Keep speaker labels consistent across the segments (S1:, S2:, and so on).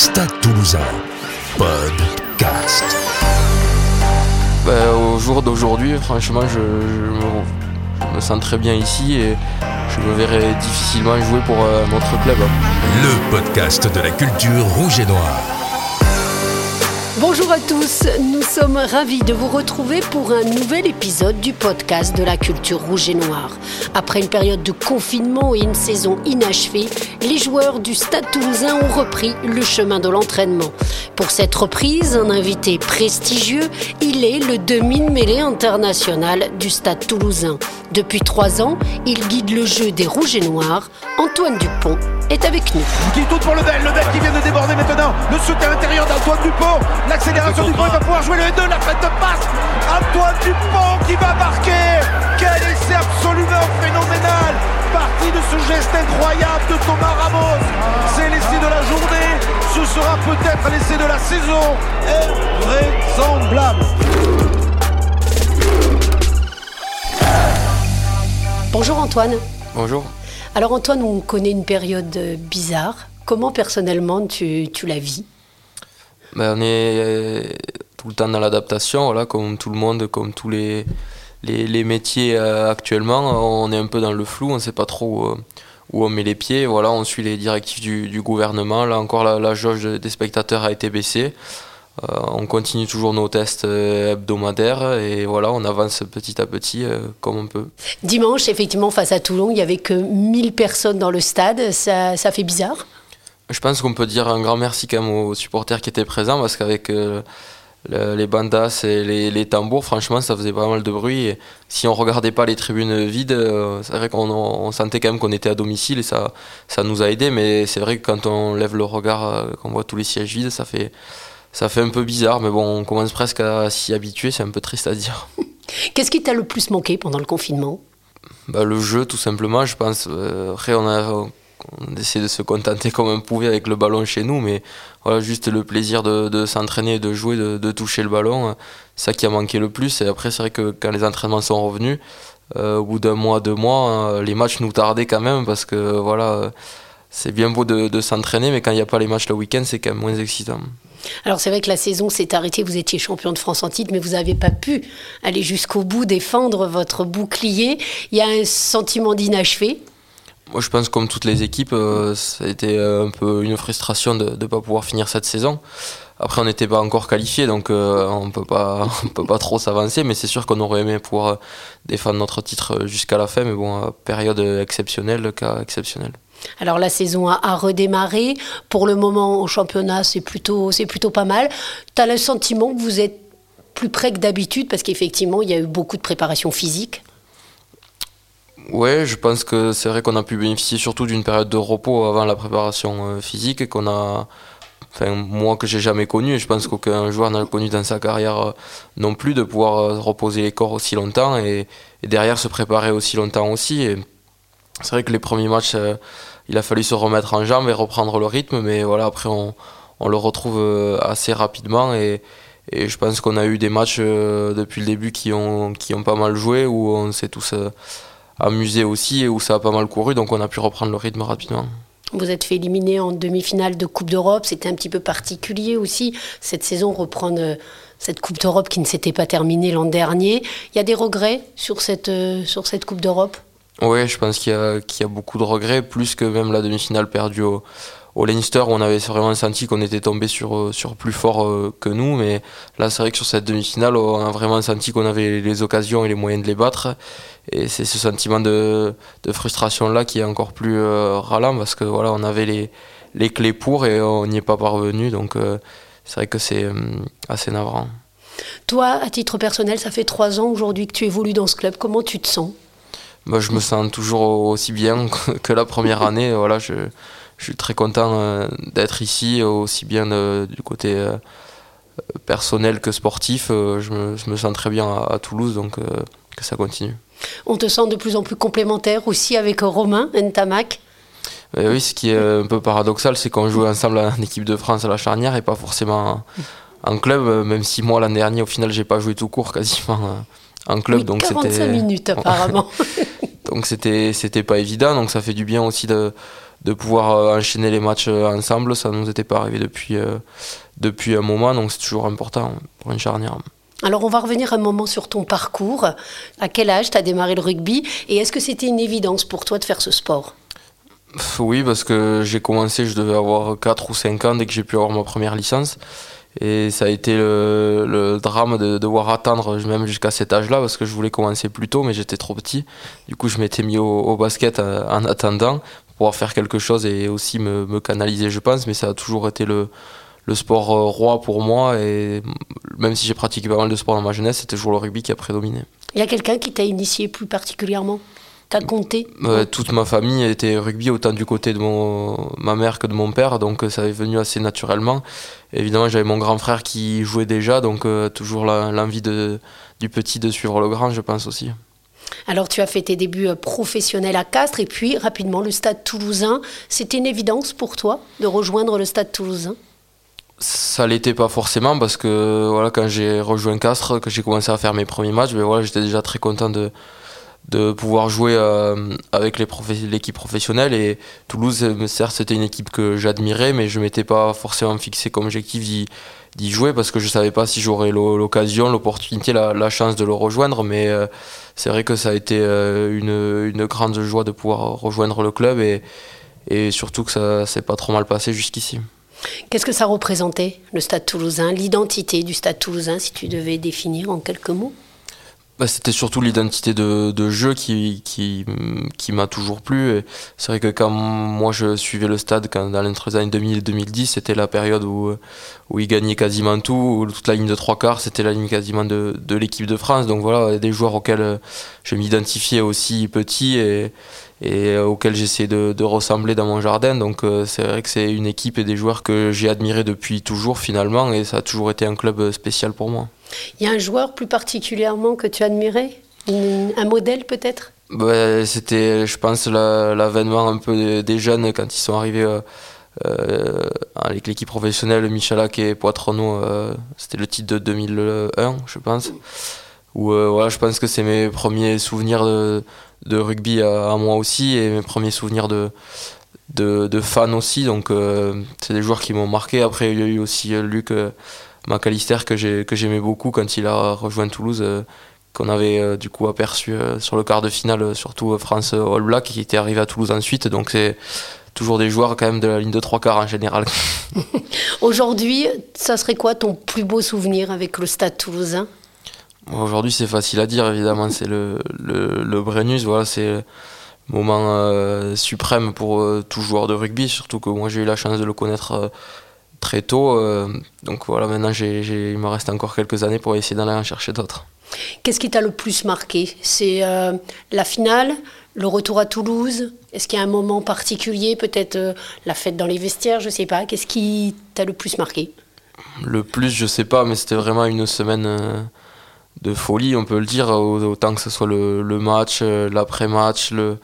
S1: Stade Toulousain, podcast.
S2: Ben, au jour d'aujourd'hui, franchement, je, je me, je me sens très bien ici et je me verrai difficilement jouer pour euh, notre club.
S1: Le podcast de la culture rouge et noire.
S3: Bonjour à tous, nous sommes ravis de vous retrouver pour un nouvel épisode du podcast de la culture rouge et noire. Après une période de confinement et une saison inachevée, les joueurs du Stade toulousain ont repris le chemin de l'entraînement. Pour cette reprise, un invité prestigieux, il est le demi-mêlée international du Stade toulousain. Depuis trois ans, il guide le jeu des rouges et noirs. Antoine Dupont est avec nous.
S4: Qui tourne pour le bel, le bel qui vient de déborder maintenant. Le soutien intérieur d'Antoine Dupont. L'accélération du Dupont, il va pouvoir jouer le 2, la fête de passe. Antoine Dupont qui va marquer. Quel essai absolument phénoménal. Partie de ce geste incroyable de Thomas Ramos. C'est l'essai de la journée. Ce sera peut-être l'essai de la saison. Invraisemblable.
S3: Bonjour Antoine.
S2: Bonjour.
S3: Alors Antoine, on connaît une période euh, bizarre. Comment personnellement tu, tu la vis?
S2: Ben, on est euh, tout le temps dans l'adaptation, voilà, comme tout le monde, comme tous les, les, métiers euh, actuellement. On est un peu dans le flou, on ne sait pas trop où on met les pieds. Voilà, on suit les directives du, gouvernement. Là encore, la jauge des spectateurs a été baissée. Euh, on continue toujours nos tests euh, hebdomadaires et voilà, on avance petit à petit euh, comme on peut.
S3: Dimanche, effectivement, face à Toulon, il n'y avait que 1000 personnes dans le stade. Ça, ça fait bizarre
S2: Je pense qu'on peut dire un grand merci quand même aux supporters qui étaient présents parce qu'avec le- les bandas et les, les tambours, franchement, ça faisait pas mal de bruit. Et si on regardait pas les tribunes vides, c'est vrai qu'on on sentait quand même qu'on était à domicile et ça, ça nous a aidé. Mais c'est vrai que quand on lève le regard, qu'on voit tous les sièges vides, ça fait, ça fait un peu bizarre. Mais bon, on commence presque à s'y habituer. C'est un peu triste à dire.
S3: Qu'est-ce qui t'a le plus manqué pendant le confinement?
S2: Bah, le jeu, tout simplement, je pense. Euh, après, on a, on essaie de se contenter comme on pouvait avec le ballon chez nous, mais voilà, juste le plaisir de, de s'entraîner, de jouer, de, de toucher le ballon, euh, ça qui a manqué le plus. Et après, c'est vrai que quand les entraînements sont revenus, euh, au bout d'un mois, deux mois, euh, les matchs nous tardaient quand même parce que voilà, c'est bien beau de, de s'entraîner, mais quand il n'y a pas les matchs le week-end, c'est quand même moins excitant.
S3: Alors c'est vrai que la saison s'est arrêtée, vous étiez champion de France en titre, mais vous n'avez pas pu aller jusqu'au bout, défendre votre bouclier. Il y a un sentiment d'inachevé.
S2: Moi, je pense comme toutes les équipes, euh, ça a été euh, un peu une frustration de ne pas pouvoir finir cette saison. Après, on n'était pas encore qualifié, donc euh, on peut pas, on peut pas trop s'avancer, mais c'est sûr qu'on aurait aimé pouvoir défendre notre titre jusqu'à la fin, mais bon, période exceptionnelle, cas exceptionnel.
S3: Alors la saison a, redémarré. Pour le moment, au championnat, c'est plutôt, c'est plutôt pas mal. Tu as le sentiment que vous êtes plus près que d'habitude, parce qu'effectivement, il y a eu beaucoup de préparation physique?
S2: Ouais, je pense que c'est vrai qu'on a pu bénéficier surtout d'une période de repos avant la préparation euh, physique et qu'on a, enfin moi que j'ai jamais connu et je pense qu'aucun joueur n'a connu dans sa carrière euh, non plus de pouvoir euh, reposer les corps aussi longtemps et, derrière se préparer aussi longtemps aussi. C'est vrai que les premiers matchs, il a fallu se remettre en jambes et reprendre le rythme, mais voilà après on, le retrouve euh, assez rapidement et je pense qu'on a eu des matchs euh, depuis le début qui ont, qui ont pas mal joué, où on s'est tous euh, amusés aussi et où ça a pas mal couru, donc on a pu reprendre le rythme rapidement.
S3: Vous êtes fait éliminer en demi-finale de Coupe d'Europe. C'était un petit peu particulier aussi, cette saison, reprendre cette Coupe d'Europe qui ne s'était pas terminée l'an dernier. Il y a des regrets sur cette, sur cette Coupe d'Europe?
S2: Oui, je pense qu'il y, a- beaucoup de regrets, plus que même la demi-finale perdue au, au Leinster, où on avait vraiment senti qu'on était tombé sur, euh, plus fort euh, que nous. Mais là, c'est vrai que sur cette demi-finale, on a vraiment senti qu'on avait les occasions et les moyens de les battre. Et c'est ce sentiment de, frustration-là qui est encore plus euh, ralent, parce que voilà, on avait les, clés pour et on n'y est pas parvenu. Donc euh, c'est vrai que c'est assez navrant.
S3: Toi, à titre personnel, ça fait trois ans aujourd'hui que tu évolues dans ce club. Comment tu te sens?
S2: Moi, je me sens toujours aussi bien que- la première année. Voilà, je, je suis très content euh, d'être ici, aussi bien de- du côté euh, personnel que sportif. Euh, Je me, je me sens très bien à, à Toulouse, donc euh, que ça continue.
S3: On te sent de plus en plus complémentaire aussi avec Romain Ntamak.
S2: Mais oui, ce qui est un peu paradoxal, c'est qu'on joue ensemble en équipe de France à la charnière et pas forcément en, club, euh, même si moi l'an dernier, au final, j'ai pas joué tout court quasiment euh, en club.
S3: Oui,
S2: donc
S3: 45
S2: c'était
S3: minutes apparemment.
S2: donc c'était c'était pas évident donc ça fait du bien aussi de de pouvoir enchaîner les matchs ensemble. Ça ne nous était pas arrivé depuis, depuis un moment, donc c'est toujours important pour une charnière.
S3: Alors on va revenir un moment sur ton parcours. À quel âge tu as démarré le rugby et est-ce que c'était une évidence pour toi de faire ce sport?
S2: Oui, parce que j'ai commencé, je devais avoir 4 ou 5 ans dès que j'ai pu avoir ma première licence. Et ça a été le, drame de, devoir attendre même jusqu'à cet âge-là parce que je voulais commencer plus tôt mais j'étais trop petit. Du coup je m'étais mis au, basket en, attendant pour pouvoir faire quelque chose et aussi me canaliser je pense mais ça a toujours été le, le sport euh, roi pour moi. Et même si j'ai pratiqué pas mal de sport dans ma jeunesse, c'était toujours le rugby qui a prédominé.
S3: Il y a quelqu'un qui t'a initié plus particulièrement? T'as compté
S2: Toute ma famille était rugby, autant du côté de mon, ma mère que de mon père, donc euh, ça est venu assez naturellement. évidemment, j'avais mon grand frère qui jouait déjà, donc euh, toujours l'envie du petit de suivre le grand, je pense aussi.
S3: Alors tu as fait tes débuts professionnels à Castres et puis rapidement le stade toulousain. C'était une évidence pour toi de rejoindre le stade toulousain?
S2: Ça l'était pas forcément parce que voilà quand j'ai rejoint Castres que j'ai commencé à faire mes premiers matchs ben voilà j'étais déjà très content de de pouvoir jouer euh, avec l'équipe professionnelle. Et Toulouse euh, certes c'était une équipe que j'admirais mais je m'étais pas forcément fixé comme objectif d'y jouer parce que je savais pas si j'aurais l'occasion l'opportunité la, chance de le rejoindre. Mais euh, c'est vrai que ça a été une, grande joie de pouvoir rejoindre le club et, et surtout que ça s'est pas trop mal passé jusqu'ici.
S3: Qu'est-ce que ça représentait, le Stade toulousain, l'identité du Stade toulousain, si tu devais définir en quelques mots?
S2: Bah, C'était surtout l'identité de, jeu qui, m'a toujours plu. C'est vrai que quand moi je suivais le Stade quand, dans les années 2000 et 2010, c'était la période où, où il gagnait quasiment tout, où toute la ligne de trois quarts, c'était la ligne quasiment de, l'équipe de France. Donc voilà, des joueurs auxquels je m'identifiais aussi petit et euh, auquel j'essaie de, ressembler dans mon jardin. Donc euh, c'est vrai que c'est une équipe et des joueurs que j'ai admirés depuis toujours finalement et ça a toujours été un club spécial pour moi.
S3: Il y a un joueur plus particulièrement que tu admirais Un modèle peut-être
S2: bah, C'était, je pense, l'avènement un peu des, jeunes quand ils sont arrivés euh, avec l'équipe professionnelle, Michalak et Poitronneau. C'était le titre de 2001, je pense. Où voilà, je pense que c'est mes premiers souvenirs de de rugby à, moi aussi et mes premiers souvenirs de, de, fans aussi. Donc euh, c'est des joueurs qui m'ont marqué. Après, il y a eu aussi euh, Luc euh, McAllister que j'aimais beaucoup quand il a rejoint Toulouse. qu'on avait du coup aperçu sur le quart de finale, surtout France All Black qui était arrivé à Toulouse ensuite. Donc c'est toujours des joueurs quand même de la ligne de trois quarts en général.
S3: Aujourd'hui, ça serait quoi ton plus beau souvenir avec le Stade toulousain?
S2: Aujourd'hui, c'est facile à dire, évidemment. C'est le, le, le Brennus, voilà, c'est le moment euh, suprême pour euh, tout joueur de rugby, surtout que moi j'ai eu la chance de le connaître euh, très tôt. donc voilà, maintenant il me reste encore quelques années pour essayer d'aller en chercher d'autres.
S3: Qu'est-ce qui t'a le plus marqué? C'est la finale, le retour à Toulouse? Est-ce qu'il y a un moment particulier, peut-être la fête dans les vestiaires, je sais pas Qu'est-ce qui t'a le plus marqué?
S2: Le plus, je sais pas, mais c'était vraiment une semaine de folie, on peut le dire, autant que ce soit le, match, euh, l'après-match, le,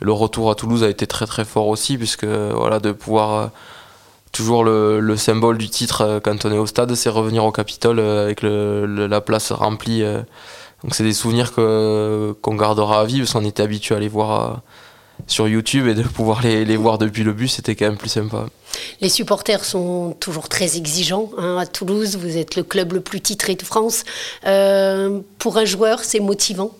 S2: le, retour à Toulouse a été très très fort aussi, puisque voilà, de pouvoir euh, toujours le, symbole du titre euh, quand on est au stade, c'est revenir au Capitole avec la place remplie. donc c'est des souvenirs qu'on gardera à vie, parce qu'on était habitué à les voir sur YouTube et de pouvoir les, les voir depuis le bus, c'était quand même plus sympa.
S3: Les supporters sont toujours très exigeants. Hein. À Toulouse, vous êtes le club le plus titré de France. Euh, pour un joueur, c'est motivant?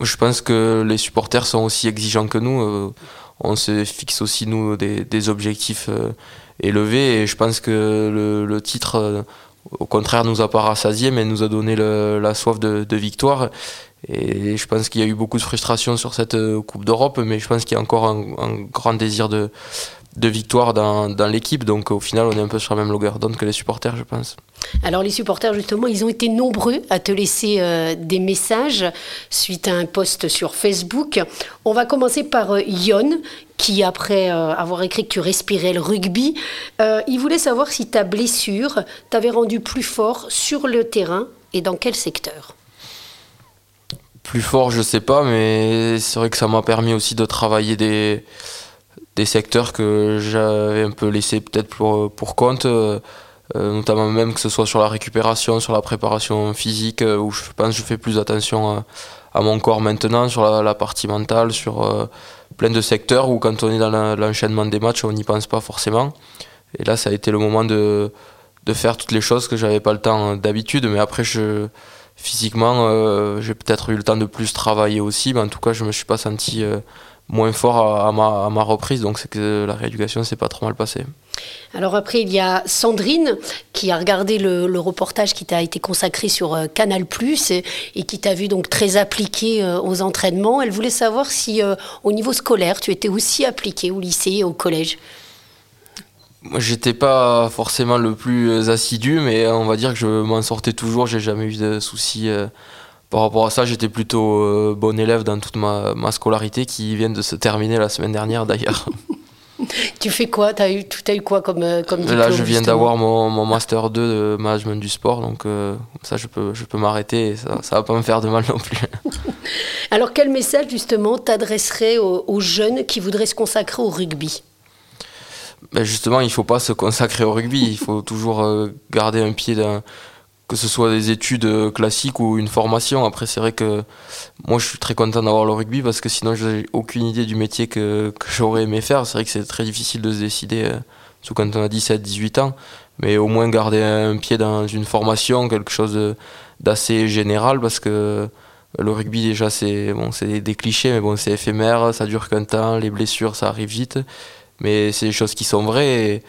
S2: Je pense que les supporters sont aussi exigeants que nous. Euh, on se fixe aussi, nous, des, objectifs euh, élevés. Et je pense que le, titre, au contraire, nous a pas rassasié, mais nous a donné la soif de, de victoire. Et je pense qu'il y a eu beaucoup de frustration sur cette Coupe d'Europe, mais je pense qu'il y a encore un grand désir de, de victoire dans, dans l'équipe. Donc au final, on est un peu sur la même longueur d'onde que les supporters, je pense.
S3: Alors les supporters, justement, ils ont été nombreux à te laisser euh, des messages suite à un post sur Facebook. On va commencer par euh, Yon, qui après euh, avoir écrit que tu respirais le rugby, il voulait savoir si ta blessure t'avait rendu plus fort sur le terrain et dans quel secteur
S2: Plus fort, je sais pas, mais c'est vrai que ça m'a permis aussi de travailler des des secteurs que j'avais un peu laissé peut-être pour, pour compte, euh, euh, notamment même que ce soit sur la récupération, sur la préparation physique, euh, où je pense que je fais plus attention à mon corps maintenant, sur la, partie mentale, sur plein de secteurs où quand on est dans l'enchaînement des matchs, on n'y pense pas forcément. Et là, ça a été le moment de, de faire toutes les choses que j'avais pas le temps d'habitude. Mais après, je, physiquement, j'ai peut-être eu le temps de plus travailler aussi. Mais en tout cas, je me suis pas senti moins fort à, ma, à, ma, reprise. Donc c'est que la rééducation s'est pas trop mal passée.
S3: Alors après, il y a Sandrine qui a regardé le, reportage qui t'a été consacré sur euh, Canal et, et qui t'a vu donc très appliqué euh, aux entraînements. Elle voulait savoir si euh, au niveau scolaire, tu étais aussi appliqué au lycée et au collège.
S2: Moi, j'étais pas forcément le plus assidu, mais on va dire que je m'en sortais toujours. J'ai jamais eu de soucis par rapport à ça, j'étais plutôt bon élève dans toute ma, ma, scolarité qui vient de se terminer la semaine dernière d'ailleurs.
S3: tu fais quoi? Tu as, eu, as eu quoi comme, euh, comme diplôme
S2: Là, je viens d'avoir mon, mon, Master 2 de management du sport, donc euh, ça, je peux, je peux m'arrêter et ça ne va pas me faire de mal non plus.
S3: Alors, quel message, justement, t'adresserais aux, aux, jeunes qui voudraient se consacrer au rugby?
S2: Ben Justement, il ne faut pas se consacrer au rugby, il faut toujours euh, garder un pied dans que ce soit des études euh, classiques ou une formation. Après, c'est vrai que moi, je suis très content d'avoir le rugby parce que sinon, je n'ai aucune idée du métier que, j'aurais aimé faire. C'est vrai que c'est très difficile de se décider, euh, surtout quand on a 17, 18 ans. Mais au moins garder un pied dans une formation, quelque chose d'assez général parce que le rugby, déjà, c'est bon, des clichés, mais bon, c'est éphémère, ça dure qu'un temps, les blessures, ça arrive vite mais c'est des choses qui sont vraies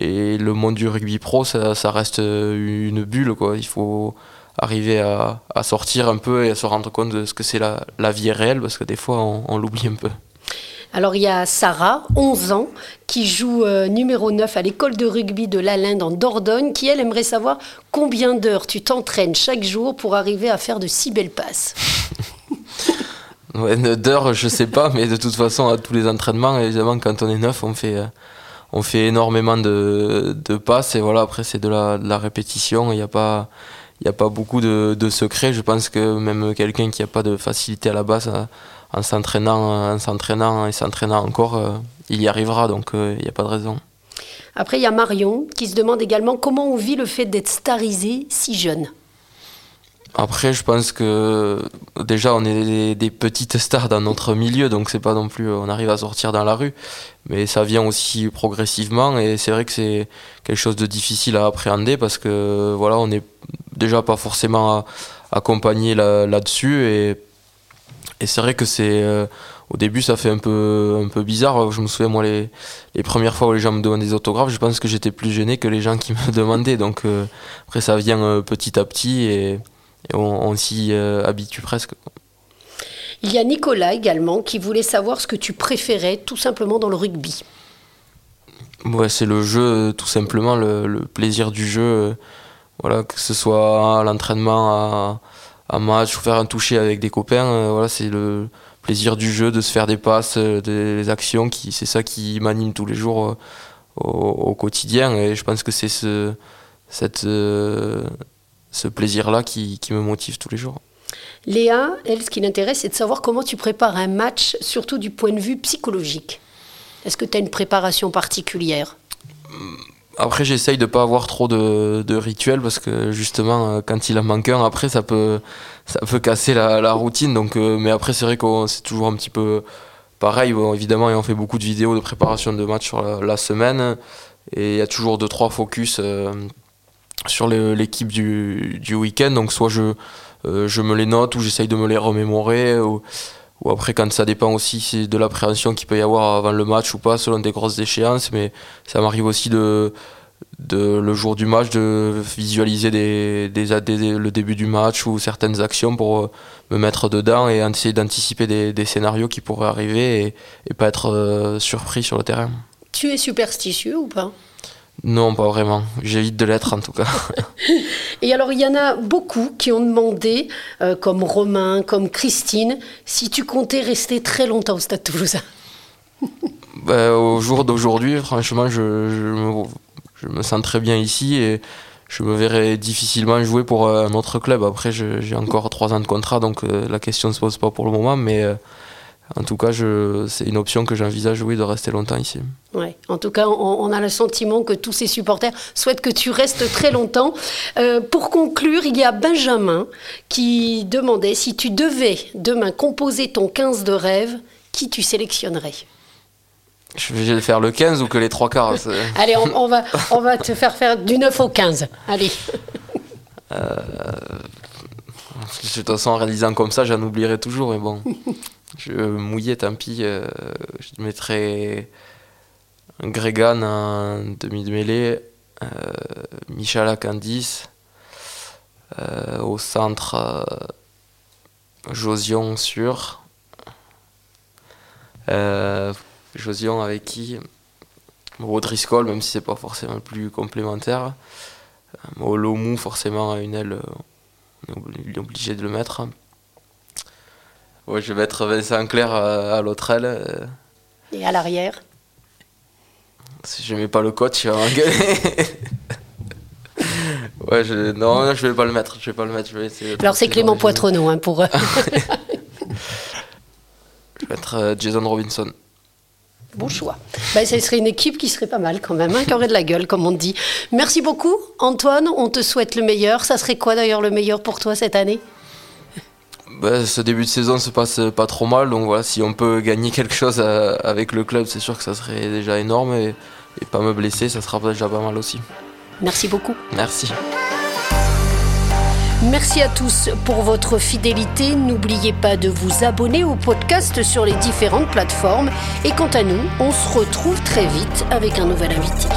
S2: et, le monde du rugby pro ça, ça, reste une bulle quoi il faut arriver à, sortir un peu et à se rendre compte de ce que c'est la, la, vie réelle parce que des fois on, l'oublie un peu
S3: alors il y a Sarah, 11 ans, qui joue euh, numéro 9 à l'école de rugby de l'Alinde en Dordogne, qui elle aimerait savoir combien d'heures tu t'entraînes chaque jour pour arriver à faire de si belles passes.
S2: Ouais, d'heures, je sais pas, mais de toute façon, à tous les entraînements, évidemment, quand on est neuf, on fait, euh, on fait énormément de, de passes. Et voilà, après, c'est de la, répétition. Il n'y a pas. A pas beaucoup de, de, secrets. Je pense que même quelqu'un qui n'a pas de facilité à la base, euh, en s'entraînant, en s'entraînant et s'entraînant encore, euh, il y arrivera. Donc il n'y a pas de raison.
S3: Après, il y a Marion qui se demande également comment on vit le fait d'être starisé si jeune.
S2: Après, je pense que déjà on est des, petites stars dans notre milieu, donc c'est pas non plus on arrive à sortir dans la rue, mais ça vient aussi progressivement et c'est vrai que c'est quelque chose de difficile à appréhender parce que voilà, on n'est déjà pas forcément accompagné là-dessus et, c'est vrai que c'est euh, au début ça fait un peu un peu bizarre. Je me souviens moi les, les premières fois où les gens me demandaient des autographes, je pense que j'étais plus gêné que les gens qui me demandaient. Donc euh, après ça vient euh, petit à petit et et on, s'y euh, habitue presque.
S3: Il y a Nicolas également qui voulait savoir ce que tu préférais tout simplement dans le rugby.
S2: Ouais, c'est le jeu, tout simplement, le, plaisir du jeu. Euh, voilà, que ce soit à l'entraînement, à, match ou faire un toucher avec des copains, euh, voilà, c'est le plaisir du jeu, de se faire des passes, des actions, qui, c'est ça qui m'anime tous les jours au, quotidien. Et je pense que c'est ce, cette, ce plaisir-là qui, me motive tous les jours.
S3: Léa, elle, ce qui l'intéresse, c'est de savoir comment tu prépares un match, surtout du point de vue psychologique. Est-ce que tu as une préparation particulière?
S2: Après, j'essaye de ne pas avoir trop de, rituels parce que justement, euh, quand il en manque un, après, ça peut, ça peut casser la, routine. Donc, euh, mais après, c'est vrai que c'est toujours un petit peu pareil. évidemment, et on fait beaucoup de vidéos de préparation de match sur la, semaine. Et il y a toujours deux, trois focus. Euh, sur l'équipe du, du week-end. Donc soit je, euh, je me les note ou j'essaye de me les remémorer. Ou, après, quand ça dépend aussi de l'appréhension qu'il peut y avoir avant le match ou pas, selon des grosses échéances. Mais ça m'arrive aussi de, de, le jour du match de visualiser des, des, le début du match ou certaines actions pour euh, me mettre dedans et essayer d'anticiper des, scénarios qui pourraient arriver et, et pas être euh, surpris sur le terrain.
S3: Tu es superstitieux ou pas?
S2: Non, pas vraiment. J'évite de l'être en tout cas.
S3: Et alors, il y en a beaucoup qui ont demandé, euh, comme Romain, comme Christine, si tu comptais rester très longtemps au Stade Toulousain.
S2: Ben, au jour d'aujourd'hui, franchement, je, me, je, me, sens très bien ici et je me verrais difficilement jouer pour un autre club. Après, j'ai encore trois ans de contrat, donc euh, la question ne se pose pas pour le moment, mais, euh, en tout cas, c'est une option que j'envisage, oui, de rester longtemps ici.
S3: Ouais. En tout cas, on, a le sentiment que tous ces supporters souhaitent que tu restes très longtemps. Euh, pour conclure, il y a Benjamin qui demandait si tu devais demain composer ton 15 de rêve, qui tu sélectionnerais?
S2: Je vais faire le 15 ou que les trois quarts
S3: Allez, on, va, on va te faire faire du 9 au 15. Allez.
S2: Euh, de toute façon, en réalisant comme ça, j'en oublierai toujours. Mais bon, je mouillais, tant pis. Euh, je mettrais Grégan en demi de mêlée, euh, Michalak en 10. Euh, au centre, euh, Josion sur. Josion avec qui Rodriscoll, même si c'est pas forcément le plus complémentaire. Olomou, forcément, à une aile, on est obligé de le mettre. Ouais, je vais mettre Vincent Clair à, l'autre aile.
S3: Et à l'arrière
S2: Si je mets pas le coach, il va m'engueuler. ouais, je, non, je vais pas le mettre. Je vais pas le mettre. Je vais essayer
S3: Alors c'est Clément Poitrenaud hein, pour.
S2: je vais mettre euh, Jason Robinson.
S3: Bon choix. Ben, ce serait une équipe qui serait pas mal quand même, hein, qui aurait de la gueule, comme on dit. Merci beaucoup, Antoine. On te souhaite le meilleur. Ça serait quoi d'ailleurs le meilleur pour toi cette année?
S2: Ben, ce début de saison se passe pas trop mal, donc voilà, si on peut gagner quelque chose euh, avec le club, c'est sûr que ça serait déjà énorme et, et pas me blesser, ça sera déjà pas mal aussi.
S3: Merci beaucoup.
S2: Merci.
S3: Merci à tous pour votre fidélité. N'oubliez pas de vous abonner au podcast sur les différentes plateformes. Et quant à nous, on se retrouve très vite avec un nouvel invité.